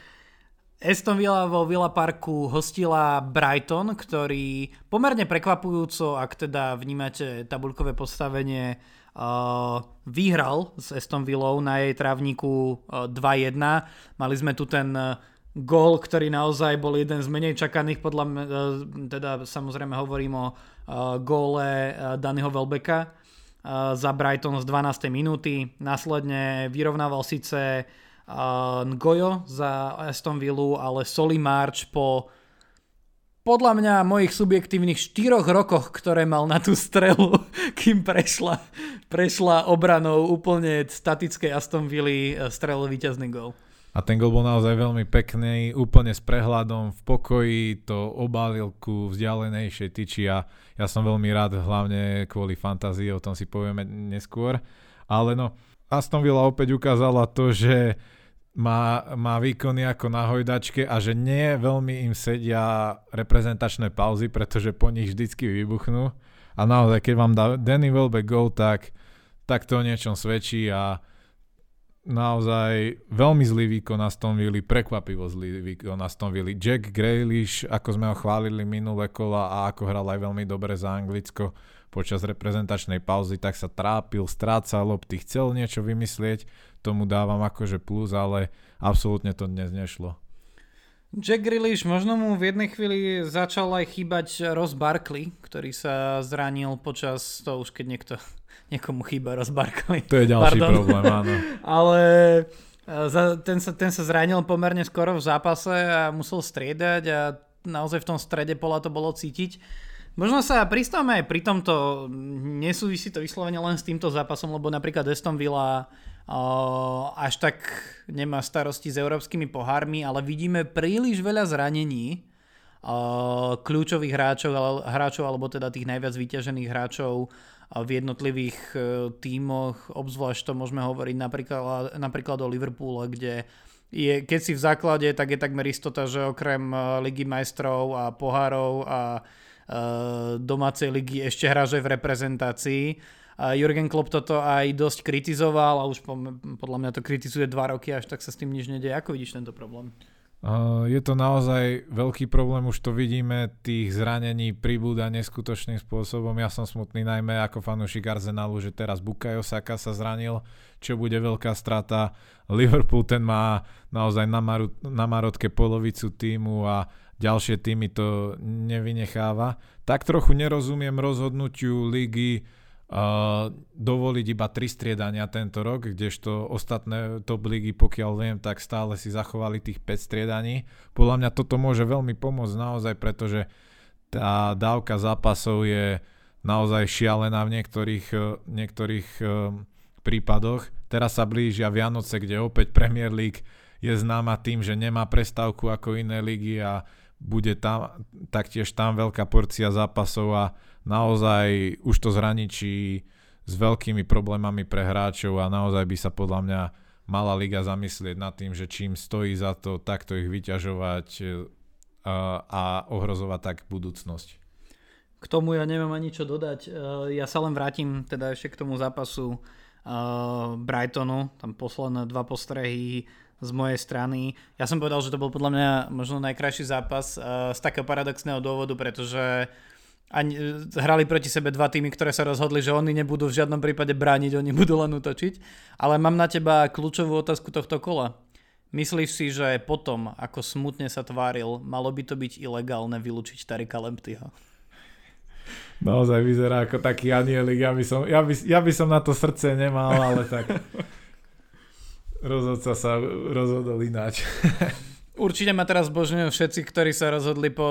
Aston Villa vo Villa Parku hostila Brighton, ktorý pomerne prekvapujúco, ak teda vnímate tabuľkové postavenie, uh, vyhral s Aston Villou na jej trávniku uh, 2-1. Mali sme tu ten uh, gól, ktorý naozaj bol jeden z menej čakaných, podľa uh, teda samozrejme hovorím o uh, góle uh, Danyho Welbecka uh, za Brighton z 12. minúty. Následne vyrovnával síce uh, Ngojo za Aston Villa, ale Soli March po podľa mňa mojich subjektívnych 4 rokoch, ktoré mal na tú strelu, <laughs> kým prešla, prešla obranou úplne statickej Aston Villa, strelil víťazný gol. A ten gol bol naozaj veľmi pekný, úplne s prehľadom, v pokoji, to obálil ku vzdialenejšej tyči a ja som veľmi rád, hlavne kvôli fantázii, o tom si povieme neskôr. Ale no, Aston Villa opäť ukázala to, že má, má výkony ako na hojdačke a že nie veľmi im sedia reprezentačné pauzy, pretože po nich vždycky vybuchnú. A naozaj, keď vám dá Danny Welbeck go, tak, tak to o niečom svedčí a naozaj veľmi zlý výkon Aston Villa, prekvapivo zlý výkon Aston Villa. Jack Grealish, ako sme ho chválili minulé kola a ako hral aj veľmi dobre za Anglicko počas reprezentačnej pauzy, tak sa trápil, strácal lopty, chcel niečo vymyslieť, tomu dávam akože plus, ale absolútne to dnes nešlo. Jack Grealish, možno mu v jednej chvíli začal aj chýbať Ross Barkley, ktorý sa zranil počas, to už keď niekto, <laughs> niekomu chýba Ross Barkley. To je ďalší Pardon. problém, áno. <laughs> ale e, ten sa, ten sa zranil pomerne skoro v zápase a musel striedať a naozaj v tom strede pola to bolo cítiť. Možno sa pristávame aj pri tomto, nesúvisí to vyslovene len s týmto zápasom, lebo napríklad Aston Villa až tak nemá starosti s európskymi pohármi, ale vidíme príliš veľa zranení kľúčových hráčov, hráčov alebo teda tých najviac vyťažených hráčov v jednotlivých e, tímoch, obzvlášť to môžeme hovoriť napríklad, napríklad o Liverpoole, kde je, keď si v základe, tak je takmer istota, že okrem e, Ligy majstrov a pohárov a e, domácej ligy ešte hráže v reprezentácii Jurgen Klopp toto aj dosť kritizoval a už podľa mňa to kritizuje dva roky, až tak sa s tým nič nedie. Ako vidíš tento problém? Je to naozaj veľký problém, už to vidíme, tých zranení pribúda neskutočným spôsobom. Ja som smutný najmä ako fanúšik Arsenalu, že teraz Bukayo Saka sa zranil, čo bude veľká strata. Liverpool ten má naozaj na, maru, na marotke polovicu týmu a ďalšie týmy to nevynecháva. Tak trochu nerozumiem rozhodnutiu ligy dovoliť iba tri striedania tento rok, kdežto ostatné top ligy, pokiaľ viem, tak stále si zachovali tých 5 striedaní. Podľa mňa toto môže veľmi pomôcť naozaj, pretože tá dávka zápasov je naozaj šialená v niektorých, niektorých uh, prípadoch. Teraz sa blížia Vianoce, kde opäť Premier League je známa tým, že nemá prestávku ako iné ligy a bude tam taktiež tam veľká porcia zápasov a naozaj už to zhraničí s veľkými problémami pre hráčov a naozaj by sa podľa mňa mala liga zamyslieť nad tým, že čím stojí za to takto ich vyťažovať a, a ohrozovať tak budúcnosť. K tomu ja nemám ani čo dodať. Ja sa len vrátim teda ešte k tomu zápasu Brightonu, tam posledné dva postrehy z mojej strany. Ja som povedal, že to bol podľa mňa možno najkrajší zápas z takého paradoxného dôvodu, pretože ani, hrali proti sebe dva týmy, ktoré sa rozhodli, že oni nebudú v žiadnom prípade brániť, oni budú len utočiť. Ale mám na teba kľúčovú otázku tohto kola. Myslíš si, že potom, ako smutne sa tváril, malo by to byť ilegálne vylúčiť Tarika Lemptyho? Naozaj vyzerá ako taký anielik. Ja by, som, ja, by, ja by som na to srdce nemal, ale tak <laughs> rozhodca sa rozhodol ináč. Určite ma teraz zbožňujú všetci, ktorí sa rozhodli po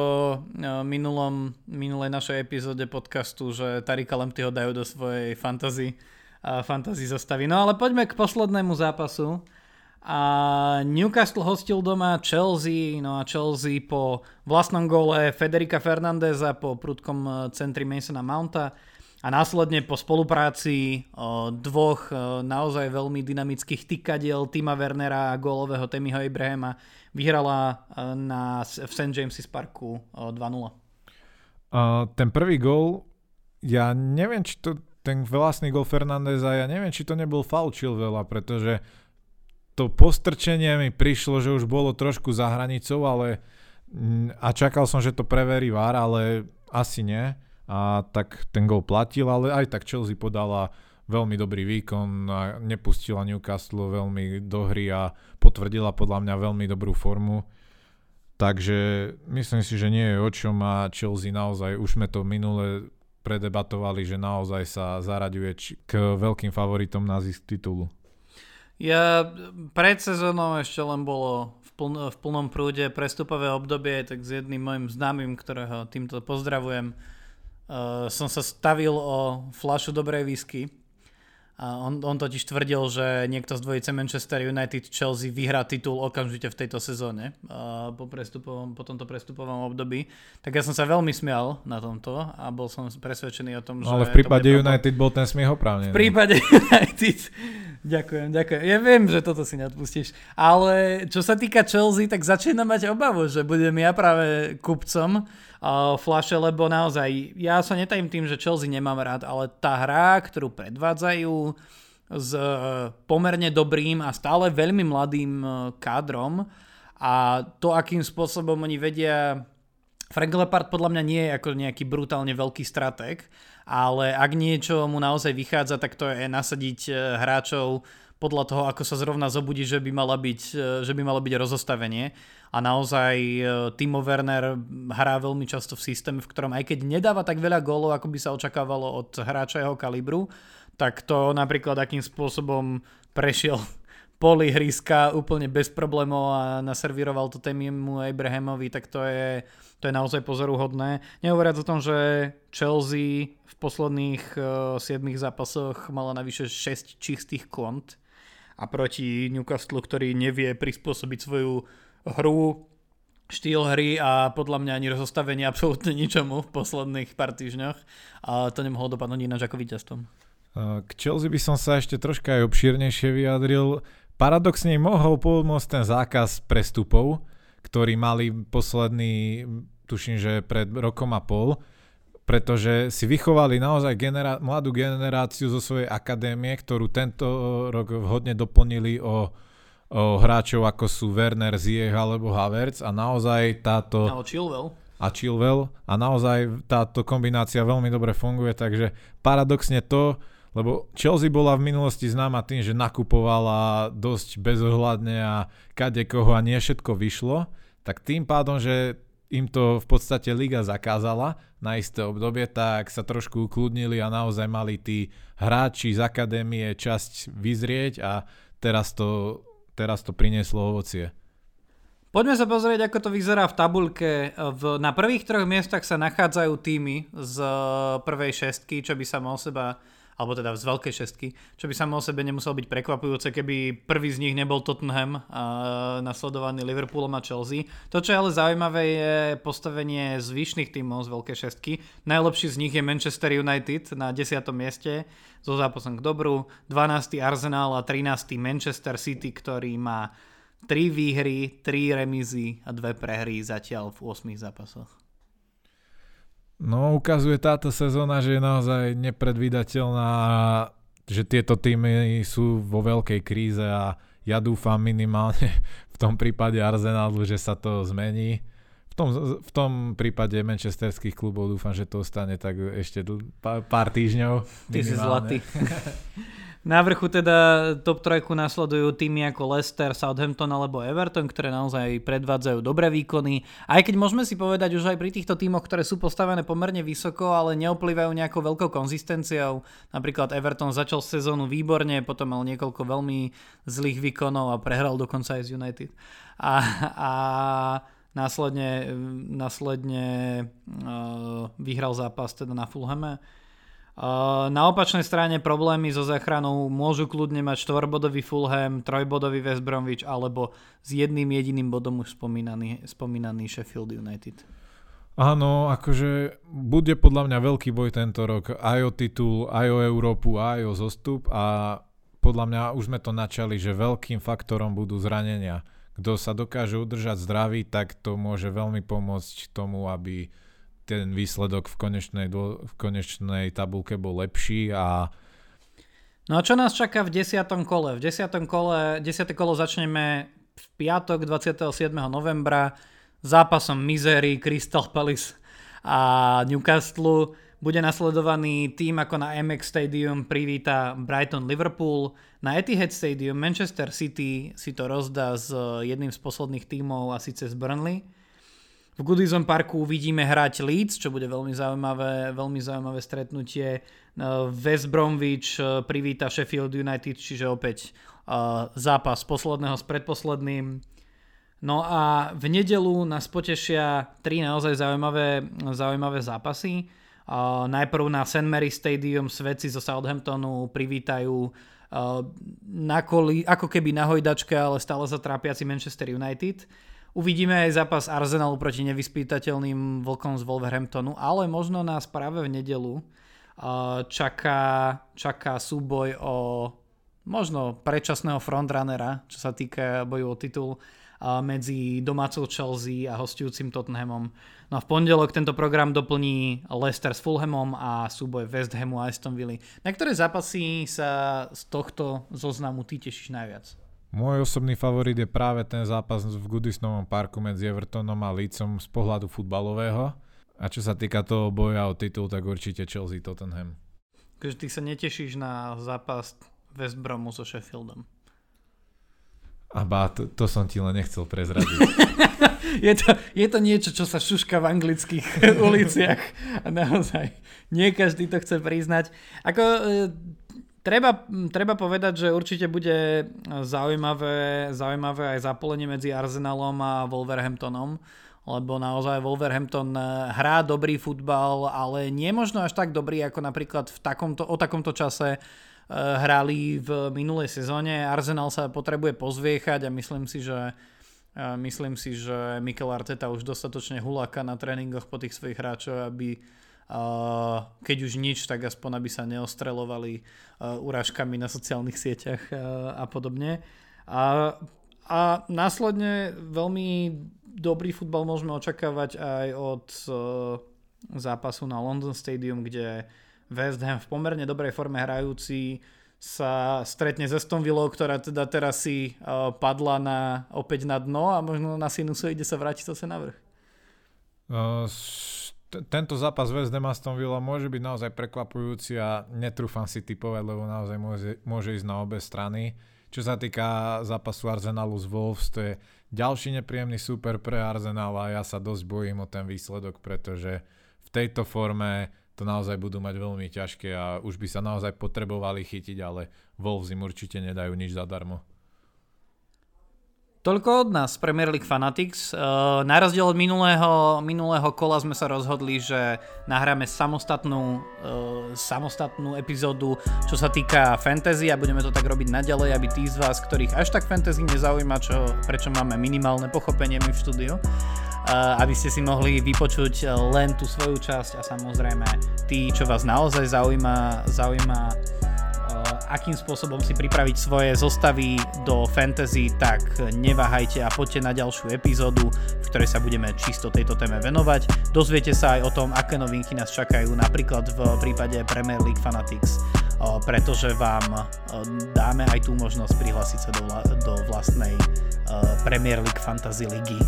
no, minulom, minulej našej epizóde podcastu, že Tarika Lempty ho dajú do svojej fantasy, fantasy zostavy. No ale poďme k poslednému zápasu. A Newcastle hostil doma Chelsea, no a Chelsea po vlastnom góle Federica Fernandeza po prudkom e, centri Masona Mounta a následne po spolupráci o, dvoch naozaj veľmi dynamických tykadiel Tima Wernera a gólového Temiho Ibrahima vyhrala o, na, v St. James's Parku o, 2-0. Uh, ten prvý gól, ja neviem, či to ten vlastný gól Fernandeza, ja neviem, či to nebol foul Chilvela, pretože to postrčenie mi prišlo, že už bolo trošku za hranicou, ale mm, a čakal som, že to preverí VAR, ale asi nie a tak ten gol platil, ale aj tak Chelsea podala veľmi dobrý výkon a nepustila Newcastle veľmi do hry a potvrdila podľa mňa veľmi dobrú formu. Takže myslím si, že nie je o čom a Chelsea naozaj, už sme to minule predebatovali, že naozaj sa zaraďuje k veľkým favoritom na zisk titulu. Ja pred sezónou ešte len bolo v, pln, v plnom prúde prestupové obdobie, tak s jedným mojim známym, ktorého týmto pozdravujem, uh, som sa stavil o flašu dobrej whisky. A on, on totiž tvrdil, že niekto z dvojice Manchester United Chelsea vyhrá titul okamžite v tejto sezóne uh, po, prestupovom, po tomto prestupovom období. Tak ja som sa veľmi smial na tomto a bol som presvedčený o tom, no, že... Ale v prípade United bol ten smiech oprávnený. V prípade United... <laughs> Ďakujem, ďakujem. Ja viem, že toto si neodpustíš. Ale čo sa týka Chelsea, tak začínam mať obavu, že budem ja práve kupcom flaše, lebo naozaj ja sa netajím tým, že Chelsea nemám rád, ale tá hra, ktorú predvádzajú s uh, pomerne dobrým a stále veľmi mladým uh, kádrom a to, akým spôsobom oni vedia Frank Lepard podľa mňa nie je ako nejaký brutálne veľký strateg, ale ak niečo mu naozaj vychádza, tak to je nasadiť hráčov podľa toho, ako sa zrovna zobudí, že by, mala byť, že by malo byť rozostavenie. A naozaj e, Timo Werner hrá veľmi často v systéme, v ktorom aj keď nedáva tak veľa gólov, ako by sa očakávalo od hráča jeho kalibru, tak to napríklad akým spôsobom prešiel <laughs> poli hryska úplne bez problémov a naservíroval to Temimu Abrahamovi, tak to je, to je naozaj pozoruhodné. Nehovoriac o tom, že Chelsea v posledných uh, e, 7 zápasoch mala navyše 6 čistých kont a proti Newcastle, ktorý nevie prispôsobiť svoju hru, štýl hry a podľa mňa ani rozostavenie absolútne ničomu v posledných pár týždňoch a to nemohlo dopadnúť ináč ako víťazstvom. K Chelsea by som sa ešte troška aj obšírnejšie vyjadril. Paradoxne mohol pomôcť ten zákaz prestupov, ktorý mali posledný, tuším, že pred rokom a pol, pretože si vychovali naozaj genera- mladú generáciu zo svojej akadémie, ktorú tento rok vhodne doplnili o, o hráčov ako sú Werner, Ziyech alebo Havertz a naozaj táto... A Chilwell. A Chilwell a naozaj táto kombinácia veľmi dobre funguje, takže paradoxne to, lebo Chelsea bola v minulosti známa tým, že nakupovala dosť bezohľadne a kade koho a nie všetko vyšlo, tak tým pádom, že im to v podstate liga zakázala na isté obdobie, tak sa trošku ukludnili a naozaj mali tí hráči z akadémie časť vyzrieť a teraz to, teraz to prinieslo ovocie. Poďme sa pozrieť, ako to vyzerá v tabulke. V, na prvých troch miestach sa nachádzajú týmy z prvej šestky, čo by sa o seba alebo teda z veľkej šestky, čo by samo o sebe nemuselo byť prekvapujúce, keby prvý z nich nebol Tottenham, a nasledovaný Liverpoolom a Chelsea. To, čo je ale zaujímavé, je postavenie zvyšných tímov z veľkej šestky. Najlepší z nich je Manchester United na 10. mieste so zápasom k dobru, 12. Arsenal a 13. Manchester City, ktorý má 3 výhry, 3 remízy a 2 prehry zatiaľ v 8 zápasoch. No ukazuje táto sezóna, že je naozaj nepredvídateľná, že tieto týmy sú vo veľkej kríze a ja dúfam minimálne <laughs> v tom prípade Arsenalu, že sa to zmení. V tom, v tom prípade manchesterských klubov dúfam, že to ostane tak ešte pár týždňov. Ty minimálne. si zlatý. <laughs> Na vrchu teda top trojku nasledujú týmy ako Leicester, Southampton alebo Everton, ktoré naozaj predvádzajú dobré výkony. Aj keď môžeme si povedať už aj pri týchto týmoch, ktoré sú postavené pomerne vysoko, ale neoplývajú nejakou veľkou konzistenciou. Napríklad Everton začal sezónu výborne, potom mal niekoľko veľmi zlých výkonov a prehral dokonca aj z United. A, a následne, následne uh, vyhral zápas teda na Fulhame. Na opačnej strane problémy so záchranou môžu kľudne mať štvorbodový Fulham, trojbodový West Bromwich alebo s jedným jediným bodom už spomínaný, spomínaný Sheffield United. Áno, akože bude podľa mňa veľký boj tento rok aj o titul, aj o Európu, aj o zostup a podľa mňa už sme to načali, že veľkým faktorom budú zranenia. Kto sa dokáže udržať zdravý, tak to môže veľmi pomôcť tomu, aby ten výsledok v konečnej, v konečnej tabulke bol lepší a No a čo nás čaká v desiatom kole? V desiatom kole, desiate kolo začneme v piatok 27. novembra zápasom Misery, Crystal Palace a Newcastle. Bude nasledovaný tým ako na MX Stadium privíta Brighton Liverpool. Na Etihad Stadium Manchester City si to rozdá s jedným z posledných tímov a síce z Burnley. V Goodison Parku uvidíme hrať Leeds, čo bude veľmi zaujímavé, veľmi zaujímavé stretnutie. Uh, West Bromwich uh, privíta Sheffield United, čiže opäť uh, zápas posledného s predposledným. No a v nedelu nás potešia tri naozaj zaujímavé, zaujímavé zápasy. Najprv na St. Mary Stadium svedci zo Southamptonu privítajú na koli, ako keby na hojdačke, ale stále sa Manchester United. Uvidíme aj zápas Arsenalu proti nevyspytateľným vlkom z Wolverhamptonu, ale možno nás práve v nedelu čaká, čaká súboj o možno predčasného frontrunnera, čo sa týka boju o titul medzi domácou Chelsea a hostujúcim Tottenhamom. No a v pondelok tento program doplní Leicester s Fulhamom a súboj West Hamu a Aston Villa. Na ktoré zápasy sa z tohto zoznamu ty tešíš najviac? Môj osobný favorit je práve ten zápas v Goodisnovom parku medzi Evertonom a Leedsom z pohľadu futbalového. A čo sa týka toho boja o titul, tak určite Chelsea Tottenham. Takže ty sa netešíš na zápas West Bromu so Sheffieldom. Aba, to, to som ti len nechcel prezradiť. <laughs> je, to, je to niečo, čo sa šuška v anglických <laughs> uliciach a naozaj nie každý to chce priznať. Ako, e, Treba, treba povedať, že určite bude zaujímavé, zaujímavé aj zapolenie medzi Arsenalom a Wolverhamptonom, lebo naozaj Wolverhampton eh, hrá dobrý futbal, ale nie možno až tak dobrý, ako napríklad v takomto, o takomto čase eh, hrali v minulej sezóne. Arsenal sa potrebuje pozviechať a myslím si, že eh, myslím si, že Mikel Arteta už dostatočne huláka na tréningoch po tých svojich hráčov, aby keď už nič, tak aspoň aby sa neostrelovali urážkami na sociálnych sieťach a podobne. A, a následne veľmi dobrý futbal môžeme očakávať aj od zápasu na London Stadium, kde West Ham v pomerne dobrej forme hrajúci sa stretne s Aston ktorá teda teraz si padla na, opäť na dno a možno na sinusoide sa vráti zase na vrch. Uh, tento zápas West Ham Aston Villa môže byť naozaj prekvapujúci a netrúfam si typovať, lebo naozaj môže, môže ísť na obe strany. Čo sa týka zápasu Arsenalu z Wolves, to je ďalší nepríjemný super pre Arsenal a ja sa dosť bojím o ten výsledok, pretože v tejto forme to naozaj budú mať veľmi ťažké a už by sa naozaj potrebovali chytiť, ale Wolves im určite nedajú nič zadarmo. Toľko od nás, Premier League Fanatics. Uh, na rozdiel od minulého, minulého kola sme sa rozhodli, že nahráme samostatnú, uh, samostatnú epizódu, čo sa týka fantasy a budeme to tak robiť naďalej, aby tí z vás, ktorých až tak fantasy nezaujíma, čo, prečo máme minimálne pochopenie my v štúdiu, uh, aby ste si mohli vypočuť len tú svoju časť a samozrejme tí, čo vás naozaj zaujíma, zaujíma akým spôsobom si pripraviť svoje zostavy do fantasy, tak neváhajte a poďte na ďalšiu epizódu, v ktorej sa budeme čisto tejto téme venovať. Dozviete sa aj o tom, aké novinky nás čakajú napríklad v prípade Premier League Fanatics, pretože vám dáme aj tú možnosť prihlásiť sa do, do vlastnej Premier League Fantasy ligy.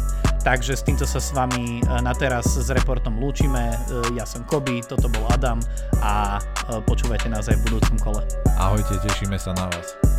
Takže s týmto sa s vami na teraz s reportom lúčime. Ja som Koby, toto bol Adam a počúvajte nás aj v budúcom kole. Ahojte, tešíme sa na vás.